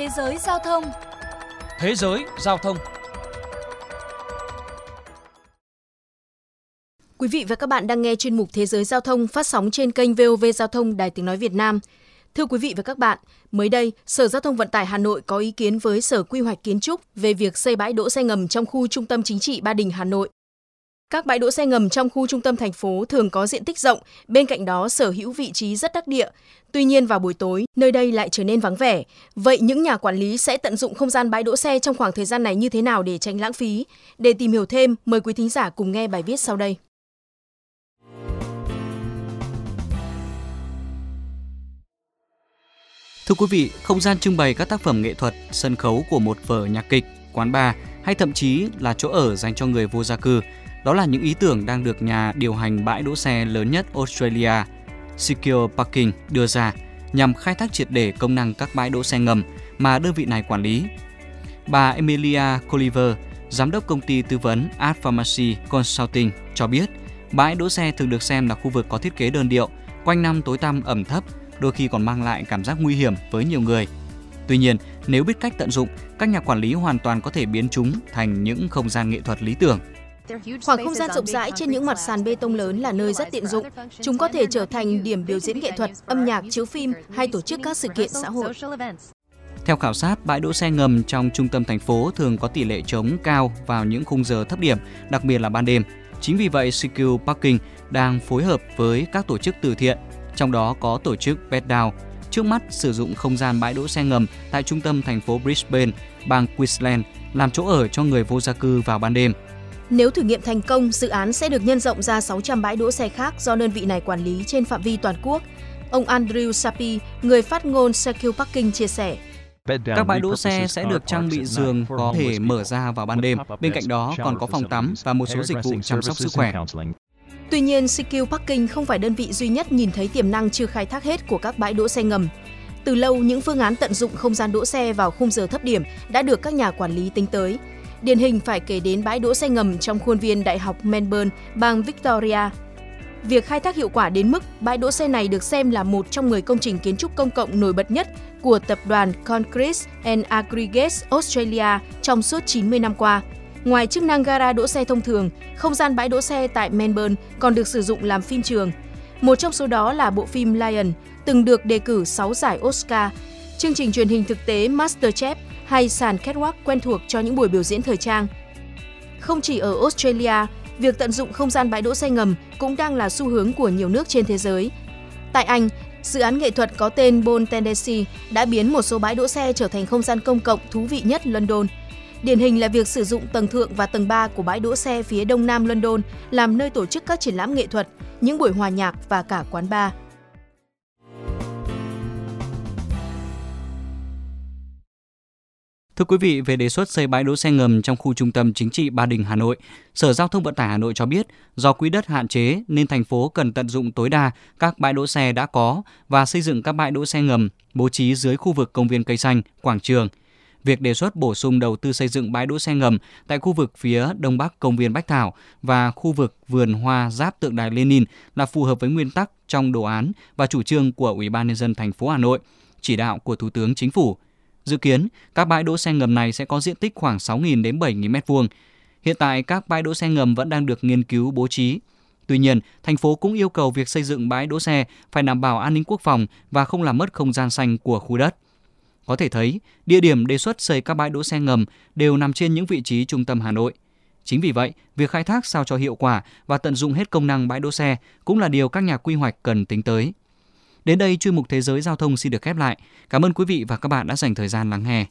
Thế giới giao thông Thế giới giao thông Quý vị và các bạn đang nghe chuyên mục Thế giới giao thông phát sóng trên kênh VOV Giao thông Đài Tiếng Nói Việt Nam. Thưa quý vị và các bạn, mới đây, Sở Giao thông Vận tải Hà Nội có ý kiến với Sở Quy hoạch Kiến trúc về việc xây bãi đỗ xe ngầm trong khu trung tâm chính trị Ba Đình, Hà Nội. Các bãi đỗ xe ngầm trong khu trung tâm thành phố thường có diện tích rộng, bên cạnh đó sở hữu vị trí rất đắc địa. Tuy nhiên vào buổi tối, nơi đây lại trở nên vắng vẻ. Vậy những nhà quản lý sẽ tận dụng không gian bãi đỗ xe trong khoảng thời gian này như thế nào để tránh lãng phí? Để tìm hiểu thêm, mời quý thính giả cùng nghe bài viết sau đây. Thưa quý vị, không gian trưng bày các tác phẩm nghệ thuật, sân khấu của một vở nhạc kịch, quán bar hay thậm chí là chỗ ở dành cho người vô gia cư đó là những ý tưởng đang được nhà điều hành bãi đỗ xe lớn nhất Australia, Secure Parking đưa ra nhằm khai thác triệt để công năng các bãi đỗ xe ngầm mà đơn vị này quản lý. Bà Emilia Colliver, giám đốc công ty tư vấn Art Pharmacy Consulting cho biết, bãi đỗ xe thường được xem là khu vực có thiết kế đơn điệu, quanh năm tối tăm ẩm thấp, đôi khi còn mang lại cảm giác nguy hiểm với nhiều người. Tuy nhiên, nếu biết cách tận dụng, các nhà quản lý hoàn toàn có thể biến chúng thành những không gian nghệ thuật lý tưởng Khoảng không gian rộng rãi trên những mặt sàn bê tông lớn là nơi rất tiện dụng. Chúng có thể trở thành điểm biểu diễn nghệ thuật, âm nhạc, chiếu phim hay tổ chức các sự kiện xã hội. Theo khảo sát, bãi đỗ xe ngầm trong trung tâm thành phố thường có tỷ lệ trống cao vào những khung giờ thấp điểm, đặc biệt là ban đêm. Chính vì vậy, Secure Parking đang phối hợp với các tổ chức từ thiện, trong đó có tổ chức Beddown, trước mắt sử dụng không gian bãi đỗ xe ngầm tại trung tâm thành phố Brisbane, bang Queensland làm chỗ ở cho người vô gia cư vào ban đêm. Nếu thử nghiệm thành công, dự án sẽ được nhân rộng ra 600 bãi đỗ xe khác do đơn vị này quản lý trên phạm vi toàn quốc. Ông Andrew Sapi, người phát ngôn Secure Parking chia sẻ. Các bãi đỗ xe sẽ được trang bị giường có thể mở ra vào ban đêm. Bên cạnh đó còn có phòng tắm và một số dịch vụ chăm sóc sức khỏe. Tuy nhiên, Secure Parking không phải đơn vị duy nhất nhìn thấy tiềm năng chưa khai thác hết của các bãi đỗ xe ngầm. Từ lâu, những phương án tận dụng không gian đỗ xe vào khung giờ thấp điểm đã được các nhà quản lý tính tới. Điển hình phải kể đến bãi đỗ xe ngầm trong khuôn viên Đại học Melbourne, bang Victoria. Việc khai thác hiệu quả đến mức bãi đỗ xe này được xem là một trong 10 công trình kiến trúc công cộng nổi bật nhất của tập đoàn Concrete and Aggregates Australia trong suốt 90 năm qua. Ngoài chức năng gara đỗ xe thông thường, không gian bãi đỗ xe tại Melbourne còn được sử dụng làm phim trường. Một trong số đó là bộ phim Lion, từng được đề cử 6 giải Oscar. Chương trình truyền hình thực tế MasterChef hay sàn catwalk quen thuộc cho những buổi biểu diễn thời trang. Không chỉ ở Australia, việc tận dụng không gian bãi đỗ xe ngầm cũng đang là xu hướng của nhiều nước trên thế giới. Tại Anh, dự án nghệ thuật có tên Bone Tendency đã biến một số bãi đỗ xe trở thành không gian công cộng thú vị nhất London. Điển hình là việc sử dụng tầng thượng và tầng 3 của bãi đỗ xe phía đông nam London làm nơi tổ chức các triển lãm nghệ thuật, những buổi hòa nhạc và cả quán bar. Thưa quý vị, về đề xuất xây bãi đỗ xe ngầm trong khu trung tâm chính trị Ba Đình, Hà Nội, Sở Giao thông Vận tải Hà Nội cho biết, do quỹ đất hạn chế nên thành phố cần tận dụng tối đa các bãi đỗ xe đã có và xây dựng các bãi đỗ xe ngầm bố trí dưới khu vực công viên cây xanh, quảng trường. Việc đề xuất bổ sung đầu tư xây dựng bãi đỗ xe ngầm tại khu vực phía đông bắc công viên Bách Thảo và khu vực vườn hoa giáp tượng đài Lenin là phù hợp với nguyên tắc trong đồ án và chủ trương của Ủy ban nhân dân thành phố Hà Nội, chỉ đạo của Thủ tướng Chính phủ Dự kiến, các bãi đỗ xe ngầm này sẽ có diện tích khoảng 6.000 đến 7.000 m2. Hiện tại, các bãi đỗ xe ngầm vẫn đang được nghiên cứu bố trí. Tuy nhiên, thành phố cũng yêu cầu việc xây dựng bãi đỗ xe phải đảm bảo an ninh quốc phòng và không làm mất không gian xanh của khu đất. Có thể thấy, địa điểm đề xuất xây các bãi đỗ xe ngầm đều nằm trên những vị trí trung tâm Hà Nội. Chính vì vậy, việc khai thác sao cho hiệu quả và tận dụng hết công năng bãi đỗ xe cũng là điều các nhà quy hoạch cần tính tới. Đến đây chuyên mục Thế giới Giao thông xin được khép lại. Cảm ơn quý vị và các bạn đã dành thời gian lắng nghe.